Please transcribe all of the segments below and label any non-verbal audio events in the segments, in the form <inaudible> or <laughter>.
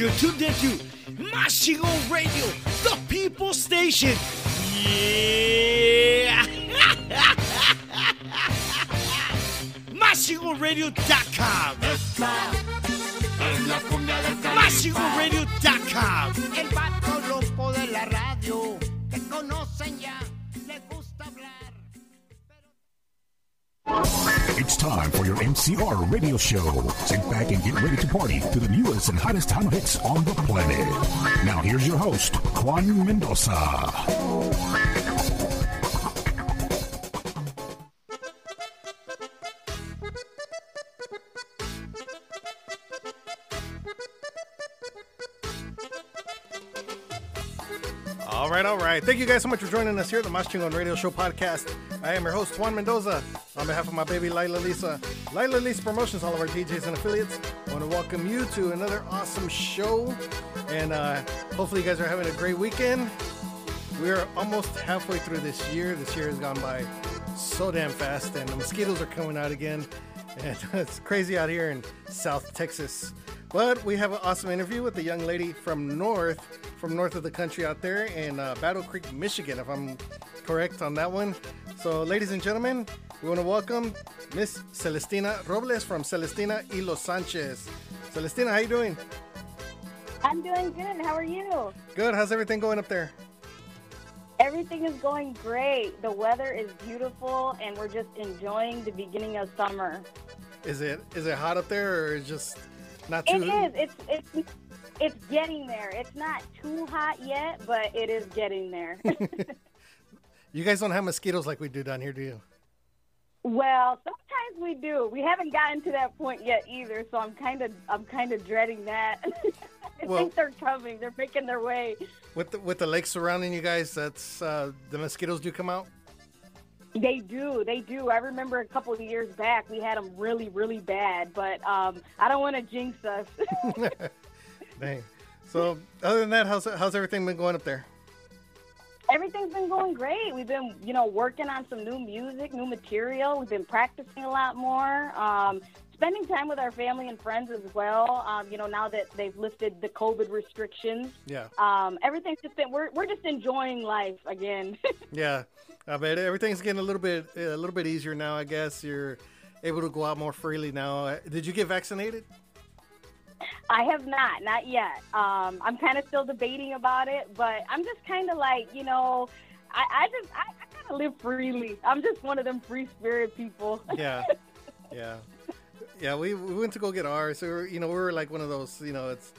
You're tuned into Mas Chingon Radio, the people station. Yeah! <laughs> MasChingonRadio.com. MasChingonRadio.com. El la radio. Te conocen It's time for your MCR radio show. Sit back and get ready to party to the newest and hottest time hits on the planet. Now here's your host, Juan Mendoza. Right. Thank you guys so much for joining us here at the Mas Chingon Radio Show podcast. I am your host, Juan Mendoza. On behalf of my baby, Lila Lisa, Lila Lisa Promotions, all of our DJs and affiliates, I want to welcome you to another awesome show. And uh, hopefully, you guys are having a great weekend. We are almost halfway through this year. This year has gone by so damn fast, and the mosquitoes are coming out again. And <laughs> it's crazy out here in South Texas. But we have an awesome interview with a young lady from north, from north of the country out there in uh, Battle Creek, Michigan, if I'm correct on that one. So, ladies and gentlemen, we want to welcome Miss Celestina Robles from Celestina y Los Sanchez. Celestina, how are you doing? I'm doing good. How are you? Good. How's everything going up there? Everything is going great. The weather is beautiful, and we're just enjoying the beginning of summer. Is it is it hot up there, or is just not too? is. It's it's it's getting there. It's not too hot yet, but it is getting there. <laughs> <laughs> You guys don't have mosquitoes like we do down here, do you? well, sometimes we do. We haven't gotten to that point yet either, so I'm kind of I'm kind of dreading that. <laughs> I Well- think they're coming. They're making their way. With the, with the lake surrounding you guys, that's uh, the mosquitoes do come out. They do, they do. I remember a couple of years back we had them really, really bad, but um, I don't want to jinx us. <laughs> <laughs> Dang. So other than that, how's how's everything been going up there? Everything's been going great. We've been, you know, working on some new music, new material. We've been practicing a lot more. Um, spending time with our family and friends as well. Um, you know, now that they've lifted the COVID restrictions, Yeah, um, everything's just been. We're we're just enjoying life again. <laughs> yeah. I bet everything's getting a little bit a little bit easier now. I guess you're able to go out more freely now. Uh, Did you get vaccinated? I have not, not yet. Um, I'm kind of still debating about it, but I'm just kind of like, you know, I, I just I, I kind of live freely. I'm just one of them free spirit people. Yeah, <laughs> yeah, yeah. We, we went to go get ours. So we're, you know, we were like one of those. You know, it's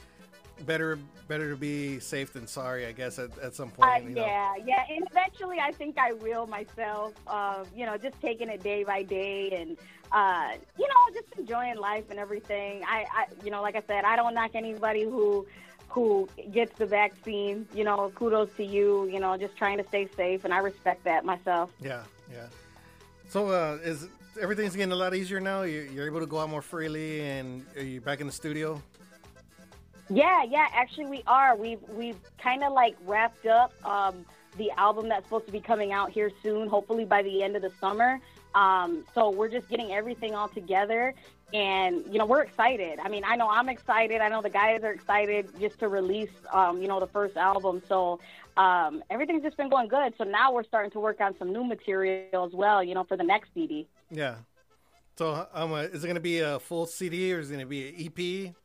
better better to be safe than sorry. I guess at, at some point. Uh, you know. yeah, yeah, and eventually I think I will myself. Uh, you know, just taking it day by day, and uh, you know, just enjoying life and everything. I, I, you know, like I said, I don't knock anybody who who gets the vaccine. You know, kudos to you. You know, just trying to stay safe, and I respect that myself. Yeah, yeah. So uh, is everything's getting a lot easier now? You're, you're able to go out more freely, and are you back in the studio? Yeah, yeah, actually we are. We've we've kind of like wrapped up um, the album that's supposed to be coming out here soon, hopefully by the end of the summer. Um, so we're just getting everything all together, and you know we're excited. I mean, I know I'm excited. I know the guys are excited just to release, um, you know, the first album. So um, everything's just been going good. So now we're starting to work on some new material as well. You know, for the next CD. Yeah. So um, uh, is it going to be a full CD or is it going to be an EP?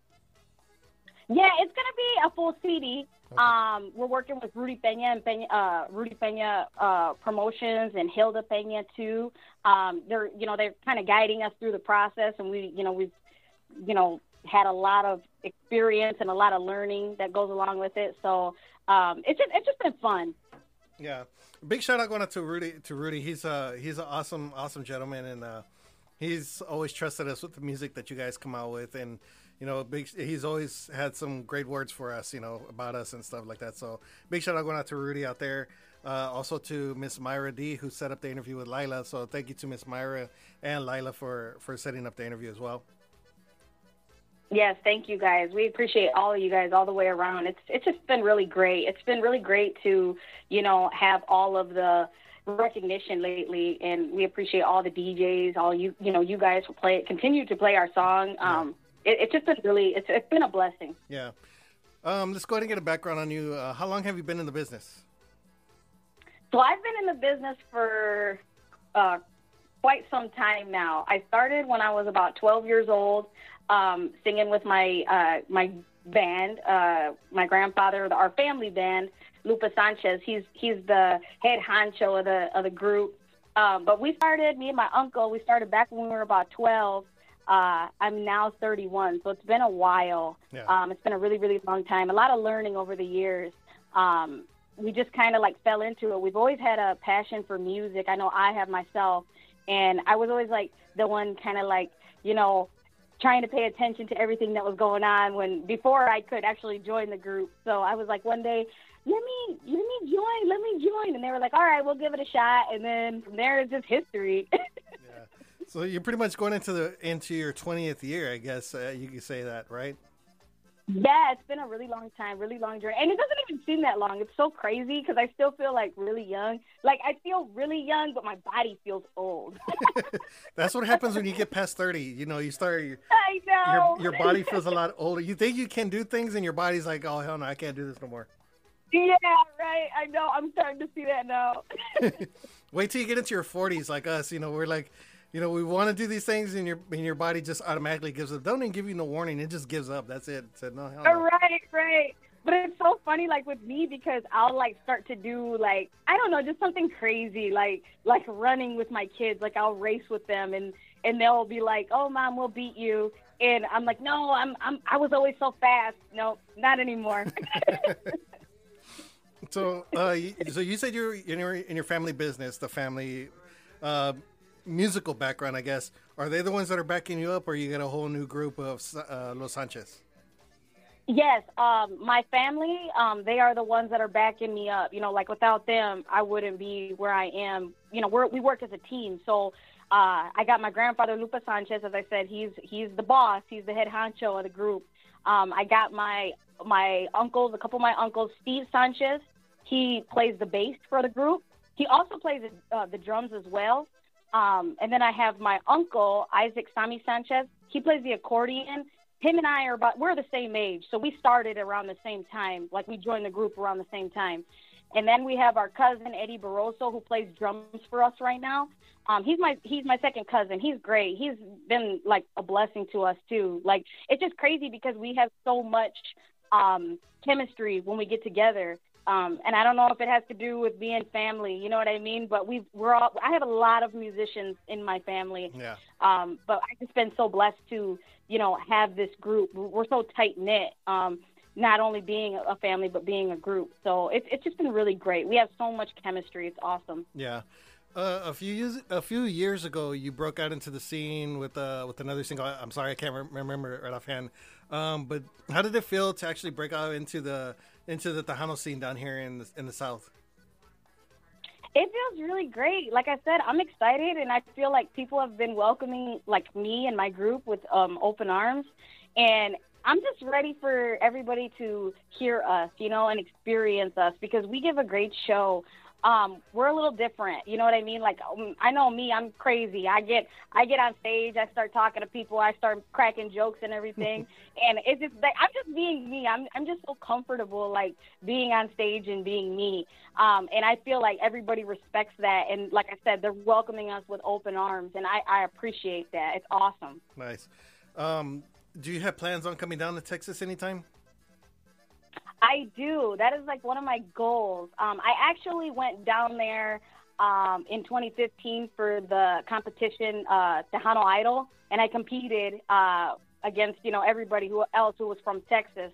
Yeah, it's gonna be a full CD. Um, we're working with Rudy Pena and Pena, uh, Rudy Pena uh, Promotions and Hilda Pena too. Um, they're you know they're kind of guiding us through the process, and we you know we've you know had a lot of experience and a lot of learning that goes along with it. So um, it's just it's just been fun. Yeah. Big shout out going out to Rudy. To Rudy, he's uh he's an awesome awesome gentleman, and uh, he's always trusted us with the music that you guys come out with, and you know, big. He's always had some great words for us, you know, about us and stuff like that. So big shout out going out to Rudy out there. Uh, also to Miss Myra D, who set up the interview with Lila. So thank you to Miss Myra and Lila for for setting up the interview as well. Yes, thank you guys. We appreciate all of you guys all the way around. It's it's just been really great. It's been really great to, you know, have all of the recognition lately and we appreciate all the DJs, all you you know, you guys who play continue to play our song. Um it, it's just been really, it's, it's been a blessing. Yeah. Um, let's go ahead and get a background on you. Uh, how long have you been in the business? So I've been in the business for uh, quite some time now. I started when I was about 12 years old, um, singing with my uh, my band, uh, my grandfather, our family band, Lupa Sanchez. He's he's the head honcho of the of the group. Um, but we started, me and my uncle, we started back when we were about 12. Uh, I'm now 31, so it's been a while. Yeah. Um, it's been a really, really long time. A lot of learning over the years. Um, we just kind of like fell into it. We've always had a passion for music. I know I have myself, and I was always like the one kind of like you know trying to pay attention to everything that was going on when before I could actually join the group. So I was like one day, let me let me join, let me join, and they were like, all right, we'll give it a shot, and then from there it's just history. <laughs> Yeah. So you're pretty much going into the into your 20th year, I guess uh, you could say that, right? Yeah, it's been a really long time, really long journey. And it doesn't even seem that long. It's so crazy because I still feel like really young. Like I feel really young, but my body feels old. <laughs> That's what happens when you get past 30. You know, you start your <laughs> I know. your, your body feels a lot older. You think you can do things, and your body's like, oh hell no, I can't do this no more. yeah, right. I know. I'm starting to see that now. <laughs> Wait till you get into your 40s, like us. You know, we're like, you know, we want to do these things, and your and your body just automatically gives up. Don't even give you no warning; it just gives up. That's it. It said no hell no. right, right. But it's so funny, like with me, because I'll like start to do like I don't know, just something crazy, like like running with my kids. Like I'll race with them, and and they'll be like, "Oh, mom, we'll beat you," and I'm like, "No, I'm I'm I was always so fast. No, not anymore." <laughs> So, uh, so you said you're in your in your family business, the family uh, musical background, I guess. Are they the ones that are backing you up, or you got a whole new group of uh, Los Sanchez? Yes, um, my family, um, they are the ones that are backing me up. You know, like without them, I wouldn't be where I am. You know, we're, we work as a team. So uh, I got my grandfather, Lupa Sanchez. As I said, he's he's the boss. He's the head honcho of the group. Um, I got my my uncles, a couple of my uncles, Steve Sanchez. He plays the bass for the group. He also plays uh, the drums as well. Um, and then I have my uncle, Isaac Sami Sanchez. He plays the accordion. Him and I are about, we're the same age. So we started around the same time. Like we joined the group around the same time. And then we have our cousin, Eddie Barroso, who plays drums for us right now. Um, he's my he's my second cousin. He's great. He's been like a blessing to us too. Like it's just crazy because we have so much um, chemistry when we get together. Um, and I don't know if it has to do with being family, you know what I mean? But we we're all I have a lot of musicians in my family. Yeah. Um, but I've just been so blessed to, you know, have this group. We're so tight knit. Um, not only being a family but being a group. So it's it's just been really great. We have so much chemistry. It's awesome. Yeah. Uh, a few years a few years ago, you broke out into the scene with uh, with another single. I'm sorry, I can't rem- remember it right offhand. Um, but how did it feel to actually break out into the into the Tejano scene down here in the, in the South? It feels really great. Like I said, I'm excited, and I feel like people have been welcoming like me and my group with um, open arms, and I'm just ready for everybody to hear us, you know, and experience us because we give a great show. Um, we're a little different, you know what I mean? Like um, I know me, I'm crazy. I get I get on stage, I start talking to people, I start cracking jokes and everything, <laughs> and it's just like I'm just being me. I'm I'm just so comfortable like being on stage and being me. Um, and I feel like everybody respects that, and like I said, they're welcoming us with open arms, and I I appreciate that. It's awesome. Nice. Um, do you have plans on coming down to Texas anytime? I do. That is like one of my goals. Um, I actually went down there um, in 2015 for the competition uh, Tejano Idol, and I competed uh, against you know everybody who else who was from Texas.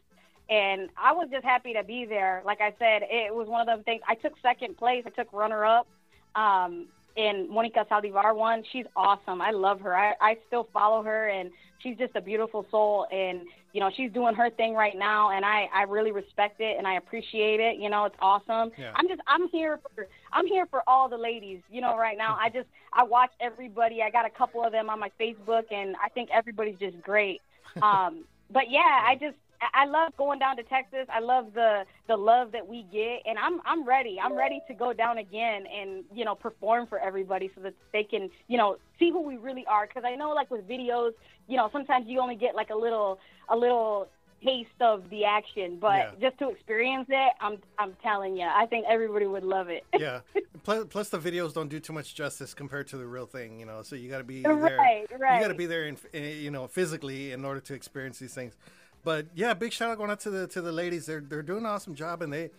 And I was just happy to be there. Like I said, it was one of those things. I took second place. I took runner up. Um, and Monica Saldivar won. She's awesome. I love her. I, I still follow her, and she's just a beautiful soul. And you know, she's doing her thing right now, and I I really respect it and I appreciate it. You know, it's awesome. Yeah. I'm just I'm here for I'm here for all the ladies. You know, right now I just I watch everybody. I got a couple of them on my Facebook, and I think everybody's just great. <laughs> Um, but yeah, I just I love going down to Texas. I love the the love that we get, and I'm I'm ready. I'm ready to go down again and you know perform for everybody so that they can you know see who we really are. Because I know like with videos, you know sometimes you only get like a little a little taste of the action, but Yeah. just to experience it, I'm I'm telling you, I think everybody would love it. yeah. <laughs> Plus, plus, the videos don't do too much justice compared to the real thing, you know. So you got to be there. Right, right. You got to be there, in, in, you know, physically in order to experience these things. But yeah, big shout out going out to the to the ladies. They're they're doing an awesome job, and they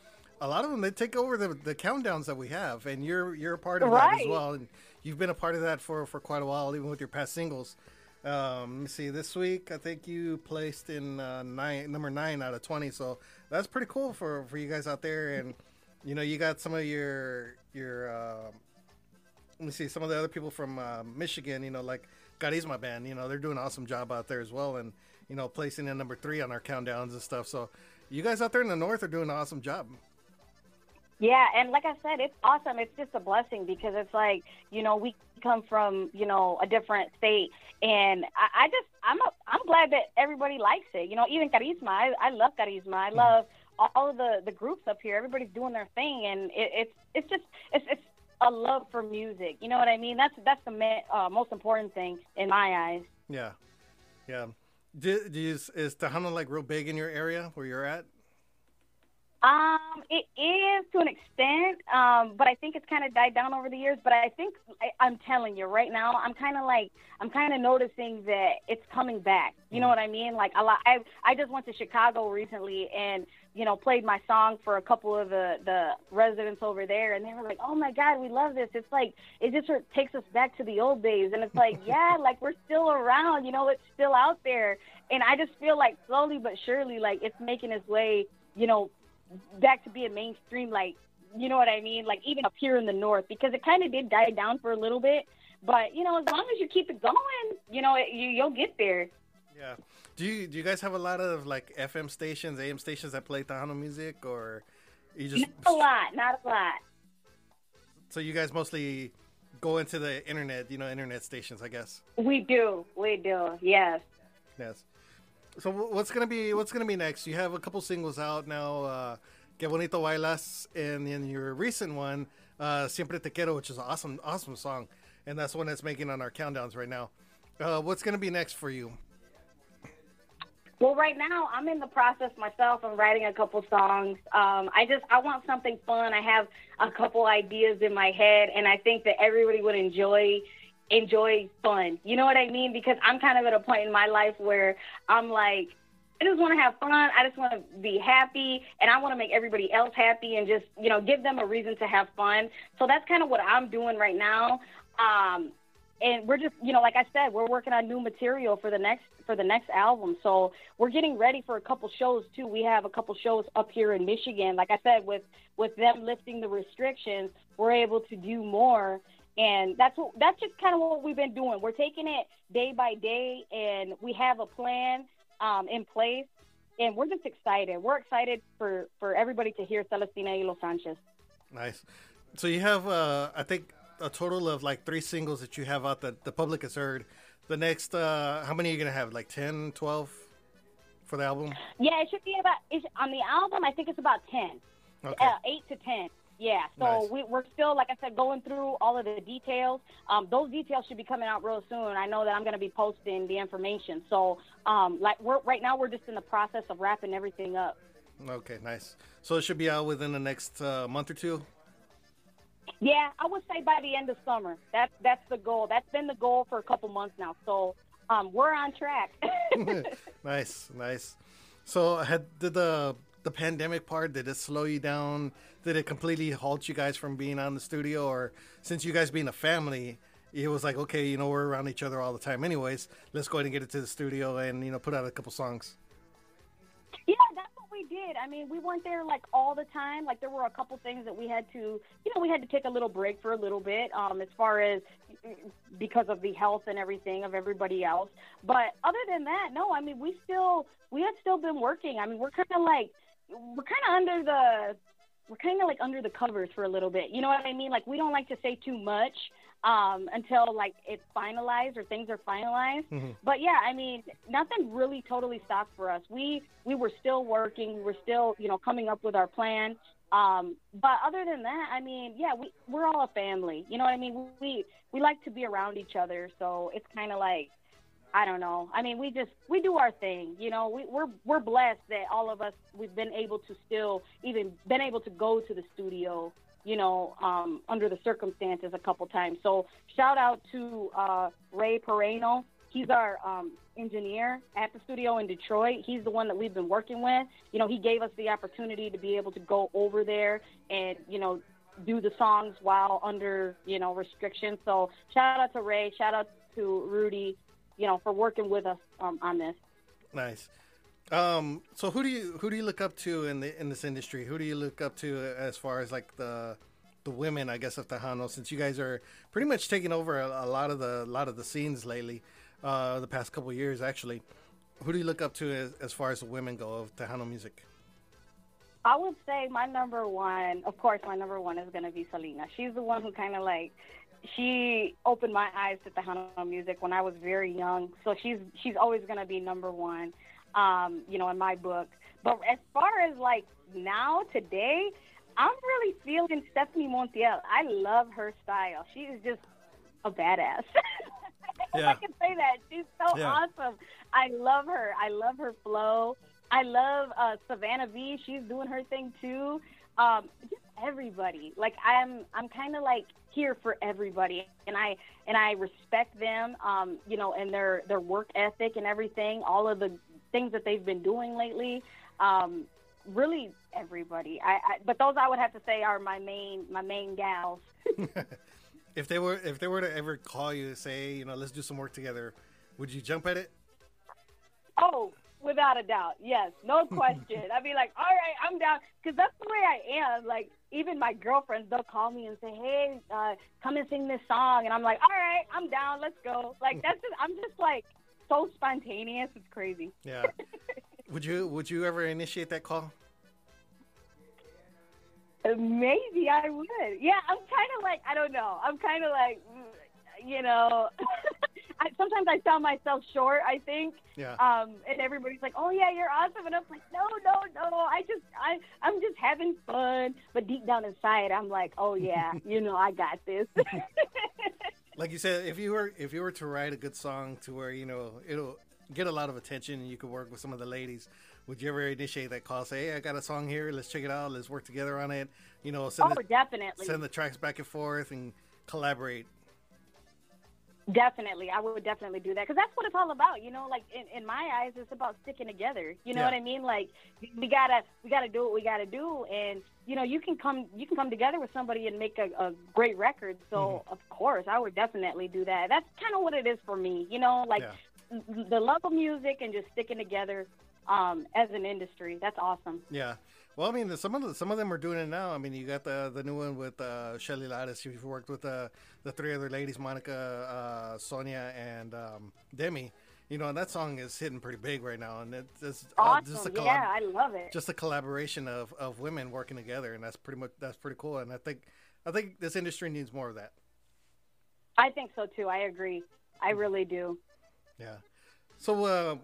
a lot of them they take over the the countdowns that we have, and you're you're a part of that as well. And you've been a part of that for for quite a while, even with your past singles. Um, let me see. This week, I think you placed in uh, nine, number nine out of twenty. So that's pretty cool for for you guys out there. And you know, you got some of your your. Uh, let me see. Some of the other people from uh, Michigan, you know, like Carisma band. You know, they're doing an awesome job out there as well. And you know, placing in number three on our countdowns and stuff. So you guys out there in the north are doing an awesome job. Yeah, and like I said, it's awesome. It's just a blessing because it's like you know we come from you know a different state, and I, I just I'm a, I'm glad that everybody likes it. You know, even Carisma, I, I love Carisma. I love all of the the groups up here. Everybody's doing their thing, and it, it's it's just it's it's a love for music. You know what I mean? That's that's the ma- uh, most important thing in my eyes. Yeah, yeah. Do, do you, is Tejano like real big in your area where you're at? Um, it is to an extent, um, but I think it's kind of died down over the years. But I think I, I'm telling you right now, I'm kind of like I'm kind of noticing that it's coming back. You know what I mean? Like a lot. I I just went to Chicago recently and you know played my song for a couple of the the residents over there, and they were like, "Oh my God, we love this." It's like it just sort of takes us back to the old days, and it's like, <laughs> yeah, like we're still around. You know, it's still out there, and I just feel like slowly but surely, like it's making its way. You know, back to being mainstream, like you know what I mean, like even up here in the north, because it kind of did die down for a little bit. But you know, as long as you keep it going, you know, it, you, you'll get there. Yeah. Do you do you guys have a lot of like FM stations, AM stations that play Tejano music, or you just Not a lot, not a lot. so you guys mostly go into the internet, you know, internet stations, I guess. We do, we do, yes. Yes. So what's gonna be what's gonna be next? You have a couple singles out now. Uh, Que bonito bailas, and in your recent one, uh, Siempre te quiero, which is an awesome, awesome song, and that's one that's making on our countdowns right now. Uh, what's gonna be next for you? Well, right now I'm in the process myself. I'm writing a couple songs. Um, I just I want something fun. I have a couple ideas in my head, and I think that everybody would enjoy enjoy fun. You know what I mean? Because I'm kind of at a point in my life where I'm like, I just want to have fun. I just want to be happy, and I want to make everybody else happy, and just you know give them a reason to have fun. So that's kind of what I'm doing right now. Um, and we're just you know like i said we're working on new material for the next for the next album. So we're getting ready for a couple shows too. We have a couple shows up here in michigan. Like i said with with them lifting the restrictions we're able to do more. And that's what that's just kind of what we've been doing. We're taking it day by day and we have a plan um, in place. And we're just excited. We're excited for for everybody to hear celestina y los sanchez. Nice. So you have, uh, I think, a total of like three singles that you have out that the public has heard. The next, uh, how many are you gonna have? Like 10, 12 for the album? yeah it should be about on the album i think it's about 10 Okay. uh, eight to ten. Yeah, so Nice. we, we're still, like I said, going through all of the details. Um, those details should be coming out real soon. I know that I'm going to be posting the information. So, um, like, we're right now, we're just in the process of wrapping everything up. Okay, nice. So it should be out within the next uh, month or two. Yeah, I would say by the end of summer. That's that's the goal. That's been the goal for a couple months now. So, um, we're on track. <laughs> <laughs> nice, nice. So had did the the pandemic part did it slow you down? Did it completely halt you guys from being on the studio, or since you guys being a family, it was like okay, you know we're around each other all the time, anyways. Let's go ahead and get it to the studio and you know put out a couple songs. Did. I mean, we weren't there like all the time. Like there were a couple things that we had to, you know, we had to take a little break for a little bit, um, as far as because of the health and everything of everybody else. But other than that, no. I mean, we still we had still been working. I mean, we're kind of like we're kind of under the we're kind of like under the covers for a little bit. You know what I mean? Like we don't like to say too much um, until like it's finalized or things are finalized. But yeah, I mean, nothing really totally stopped for us. We we were still working. We were still you know coming up with our plan. Um, but other than that, I mean, yeah, we we're all a family. You know what I mean? We we like to be around each other, so it's kind of like I don't know. I mean, we just we do our thing. You know, we, we're we're blessed that all of us we've been able to still even been able to go to the studio. You know, um, under the circumstances a couple times. So shout out to uh, Ray Pereno. He's our um, engineer at the studio in Detroit. He's the one that we've been working with. You know, he gave us the opportunity to be able to go over there and you know do the songs while under you know restrictions. So shout out to Ray. Shout out to Rudy you know, for working with us um, on this. Nice. Um, so who do you who do you look up to in the in this industry? Who do you look up to as far as like the the women, I guess, of Tejano? Since you guys are pretty much taking over a, a lot of the lot of the scenes lately, uh, the past couple years, actually. Who do you look up to as, as far as the women go of Tejano music? I would say my number one, of course, my number one is going to be Selena. She's the one who kind of like she opened my eyes to Tejano music when I was very young. So she's she's always gonna be number one, um, you know, in my book. But as far as like now today, I'm really feeling Stephanie Montiel. I love her style. She is just a badass. <laughs> Yeah. I can say that. She's so Yeah. awesome. I love her. I love her flow. I love uh, Savannah V. She's doing her thing too. Um, just everybody. Like I'm, I'm kind of like here for everybody, and I and I respect them. Um, you know, and their their work ethic and everything. All of the things that they've been doing lately. Um, really, everybody. I, I but those I would have to say are my main my main gals. <laughs> If they were if they were to ever call you and say, you know, let's do some work together, would you jump at it? Oh, without a doubt, yes, no <laughs> question. I'd be like, all right, I'm down, because that's the way I am. Like, even my girlfriends, they'll call me and say, hey, uh, come and sing this song, and I'm like, all right, I'm down, let's go. Like, that's just, I'm just like so spontaneous, it's crazy. Yeah. <laughs> would you would you ever initiate that call? Uh, Maybe I would. Yeah, I'm kind of like I don't know. I'm kind of like, mm, you know, <laughs> I, sometimes I sell myself short. I think. Yeah. Um, and everybody's like, "Oh yeah, you're awesome," and I'm like, "No, no, no. I just, I, I'm just having fun." But deep down inside, I'm like, "Oh yeah, <laughs> you know, I got this." Like you said, if you were if you were to write a good song to where you know it'll get a lot of attention and you could work with some of the ladies, would you ever initiate that call? Say, hey, I got a song here. Let's check it out. Let's work together on it. You know, send oh, the, definitely. send the tracks back and forth and collaborate. Definitely, I would definitely do that because that's what it's all about. You know, like in, in my eyes, it's about sticking together. You know Yeah. what I mean? Like we gotta we gotta do what we gotta do, and you know you can come you can come together with somebody and make a, a great record. So Mm-hmm. of course, I would definitely do that. That's kind of what it is for me. You know, like Yeah. the love of music and just sticking together um, as an industry. That's awesome. Yeah. Well, I mean, some of the, some of them are doing it now. I mean, you got the the new one with uh, Shelly Lares. You've worked with uh, the three other ladies, Monica, uh, Sonia, and um, Demi. You know, and that song is hitting pretty big right now, and it's, it's uh, Awesome. just a collab- yeah, I love it. just a collaboration of, of women working together, and that's pretty much that's pretty cool. And I think I think this industry needs more of that. I think so too. I agree. I really do. Yeah. So uh,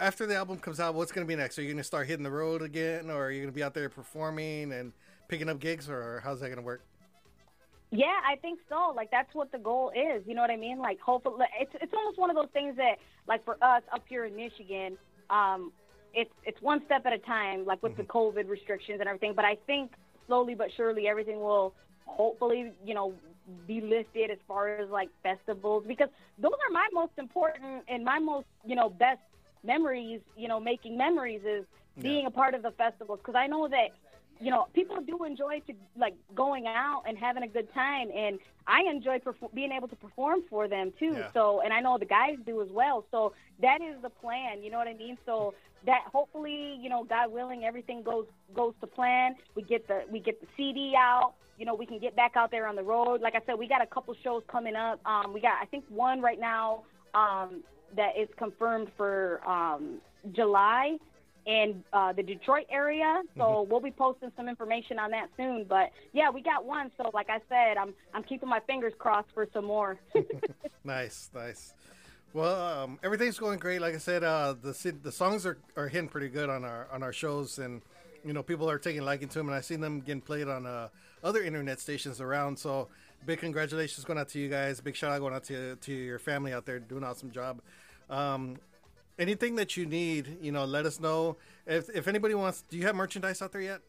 after the album comes out, what's going to be next? Are you going to start hitting the road again, or are you going to be out there performing and picking up gigs, or how's that going to work? Yeah, I think so. Like that's what the goal is. You know what I mean? Like hopefully, it's it's almost one of those things that, like for us up here in Michigan, um, it's it's one step at a time. Like with the COVID restrictions and everything. But I think slowly but surely everything will hopefully, you know, be lifted as far as like festivals because those are my most important and my most you know best memories. You know, making memories is being a part of the festivals because I know that you know, people do enjoy to like going out and having a good time, and I enjoy perf- being able to perform for them too. Yeah. So, and I know the guys do as well. So that is the plan. You know what I mean? So that hopefully, you know, God willing, everything goes goes to plan. We get the we get the CD out. You know, we can get back out there on the road. Like I said, we got a couple shows coming up. Um, we got I think one right now um, that is confirmed for um, July in uh, the Detroit area. So Mm-hmm. we'll be posting some information on that soon. But yeah, we got one. So like I said, I'm I'm keeping my fingers crossed for some more. <laughs> <laughs> Nice, nice. Well, um, everything's going great. Like I said, uh, the the songs are, are hitting pretty good on our on our shows, and you know people are taking a liking to them, and I've seen them getting played on uh, other internet stations around. So, big congratulations going out to you guys. Big shout out going out to to your family out there doing an awesome job. Um, anything that you need, you know, let us know. If if anybody wants, do you have merchandise out there yet?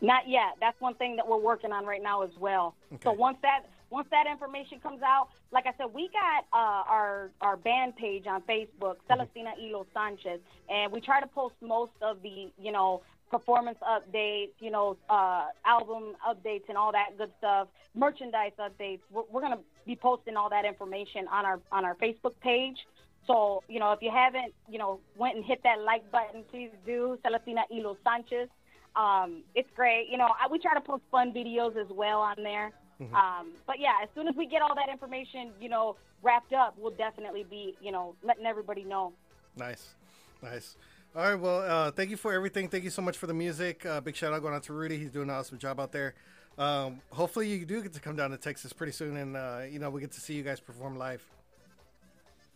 Not yet. That's one thing that we're working on right now as well. So once that once that information comes out, like I said, we got uh, our our band page on Facebook, Celestina y Los Sanchez, and we try to post most of the you know performance updates, you know, uh, album updates, and all that good stuff, merchandise updates. We're, we're gonna be posting all that information on our on our Facebook page. So you know, if you haven't you know went and hit that like button, please do. Celestina y Los Sanchez um, it's great. You know, I, we try to post fun videos as well on there. Um, but yeah, as soon as we get all that information, you know, wrapped up, we'll definitely be, you know, letting everybody know. Nice, nice. All right, well, uh, thank you for everything. Thank you so much for the music. Uh, big shout out going out to Rudy. He's doing an awesome job out there. Um, hopefully, you do get to come down to Texas pretty soon, and uh, you know we get to see you guys perform live.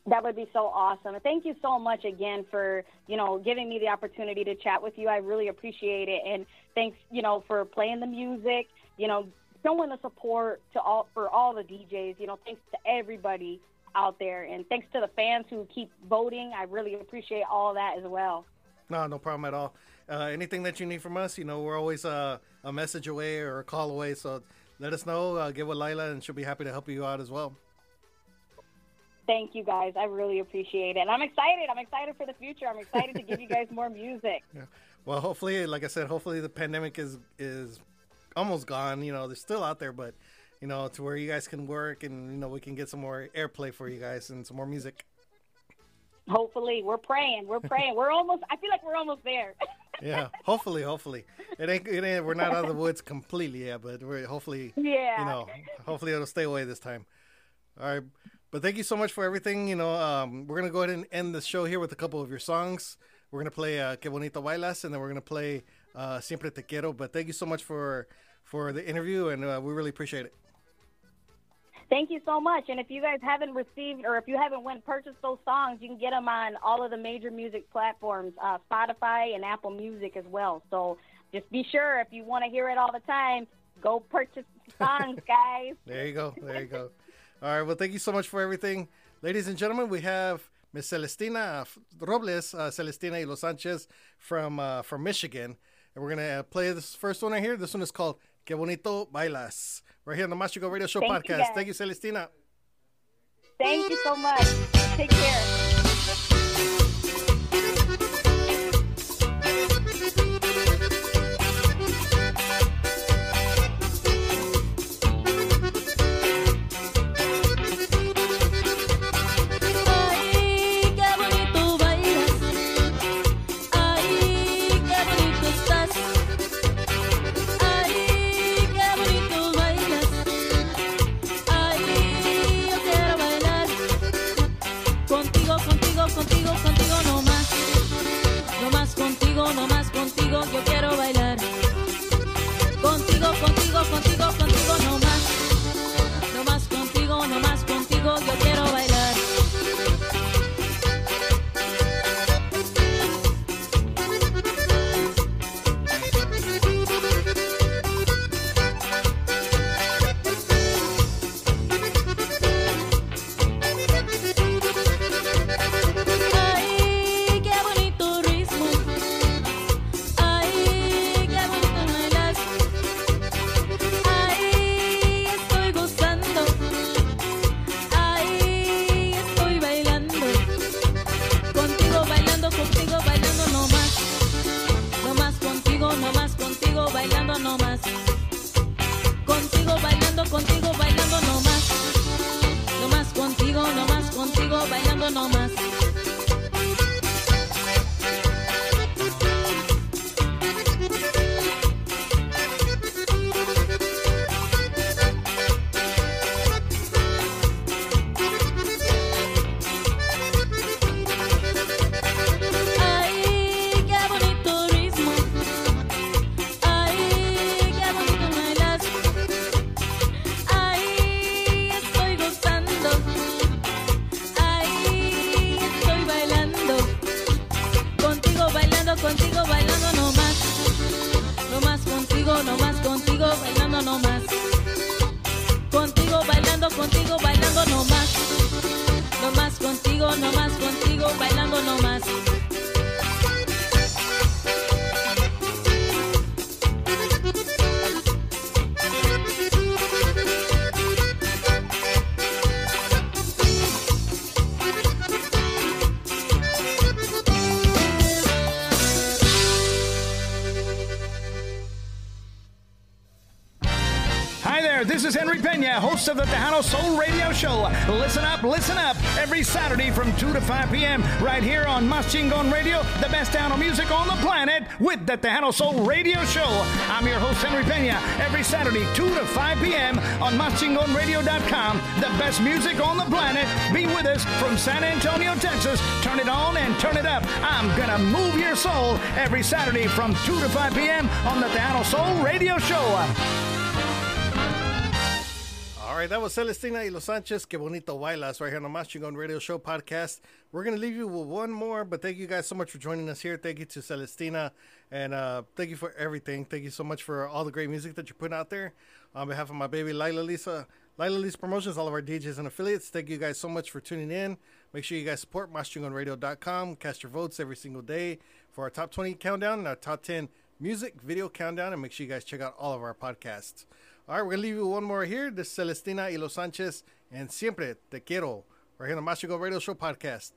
That would be so awesome. Thank you so much again for, you know, giving me the opportunity to chat with you. I really appreciate it. And thanks, you know, for playing the music, you know, showing the support to all for all the DJs. You know, thanks to everybody out there. And thanks to the fans who keep voting. I really appreciate all that as well. No, no problem at all. Uh, anything that you need from us, you know, we're always uh, a message away or a call away. So let us know. Uh, get with Lila, and she'll be happy to help you out as well. Thank you guys. I really appreciate it. And I'm excited. I'm excited for the future. I'm excited to give you guys more music. <laughs> Well, hopefully, like I said, hopefully the pandemic is is almost gone. You know, they're still out there, but you know, to where you guys can work and you know we can get some more airplay for you guys and some more music. Hopefully, we're praying. We're praying. We're almost. I feel like we're almost there. <laughs> Yeah, hopefully, hopefully it ain't it ain't. We're not out of the woods completely yet, but we're hopefully Yeah. you know hopefully it'll stay away this time. All right, but thank you so much for everything. You know, um, we're gonna go ahead and end the show here with a couple of your songs. We're gonna play uh, "Que Bonito Bailas" and then we're gonna play uh, "Siempre Te Quiero." But thank you so much for for the interview, and uh, we really appreciate it. Thank you so much. And if you guys haven't received or if you haven't went and purchased those songs, you can get them on all of the major music platforms, uh, Spotify and Apple Music as well. So just be sure if you want to hear it all the time, go purchase songs, <laughs> guys. There you go. There you go. All right. Well, thank you so much for everything. Ladies and gentlemen, we have Miss Celestina Robles, uh, Celestina y Los Sanchez from uh, from Michigan. And we're going to play this first one right here. This one is called Que Bonito Bailas. Right here on the Mas Chingon Radio Show Thank podcast. guys. thank you, Celestina. Thank you so much. Take care. contigo bailar. 5 p.m. right here on Mas Radio, the best Tejano music on the planet with the Tejano Soul Radio Show. I'm your host, Henry Pena, every Saturday, 2 to 5 p.m. on MasChingonRadio.com, the best music on the planet. Be with us from San Antonio, Texas. Turn it on and turn it up. I'm gonna move your soul every Saturday from 2 to 5 p.m. on the Tejano Soul Radio Show. Right, that was Celestina y Los Sanchez. Que bonito bailas right here on the Mas Chingon Radio Show podcast. We're going to leave you with one more, but thank you guys so much for joining us here. Thank you to Celestina, and uh, thank you for everything. Thank you so much for all the great music that you're putting out there. On behalf of my baby Lila Lisa, Lila Lisa Promotions, all of our DJs and affiliates, thank you guys so much for tuning in. Make sure you guys support MasChingonRadio.com. Cast your votes every single day for our top 20 countdown and our top 10 music video countdown. And make sure you guys check out all of our podcasts. All right, we're going to leave you one more here. This is Celestina y Los Sanchez and Siempre Te Quiero. Right here on the Mas Chingon Radio Show podcast.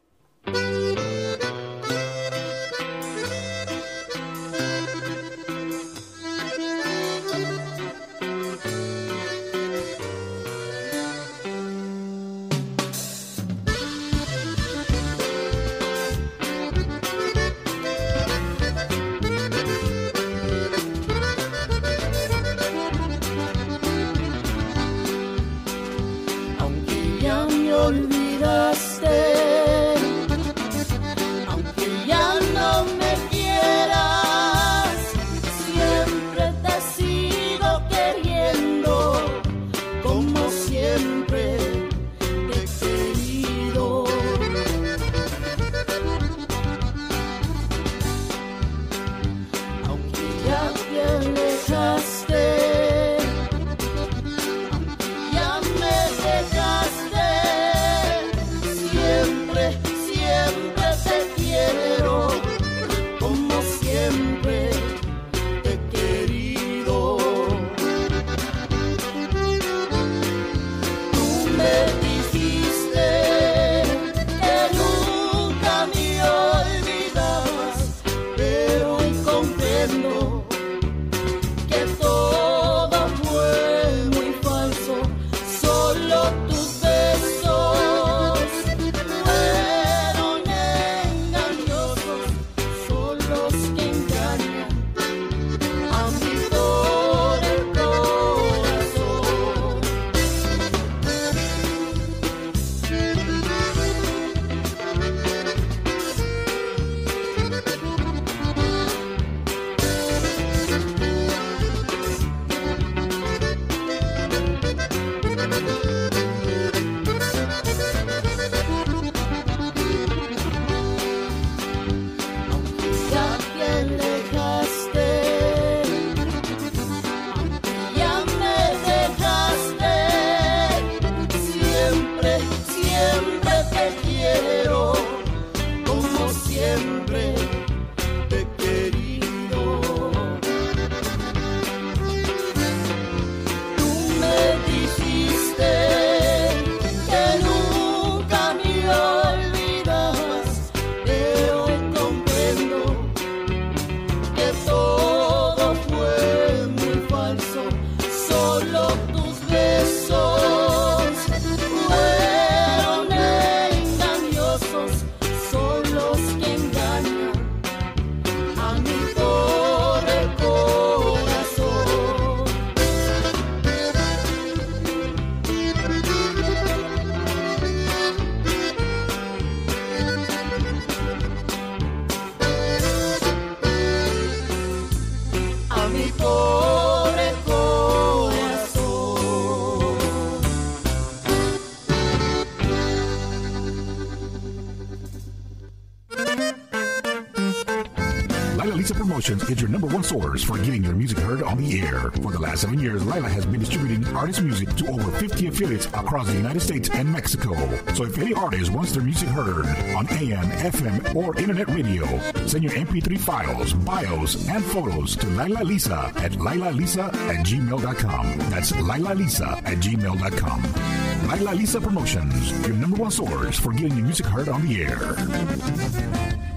Siempre Lisa Promotions is your number one source for getting your music heard on the air. For the last seven years, Lila has been distributing artist music to over 50 affiliates across the United States and Mexico. So if any artist wants their music heard on AM, FM, or internet radio, send your MP3 files, bios, and photos to Lila Lisa at lilalisa at gmail.com. That's Lila Lisa at gmail.com. Lila Lisa Promotions, your number one source for getting your music heard on the air.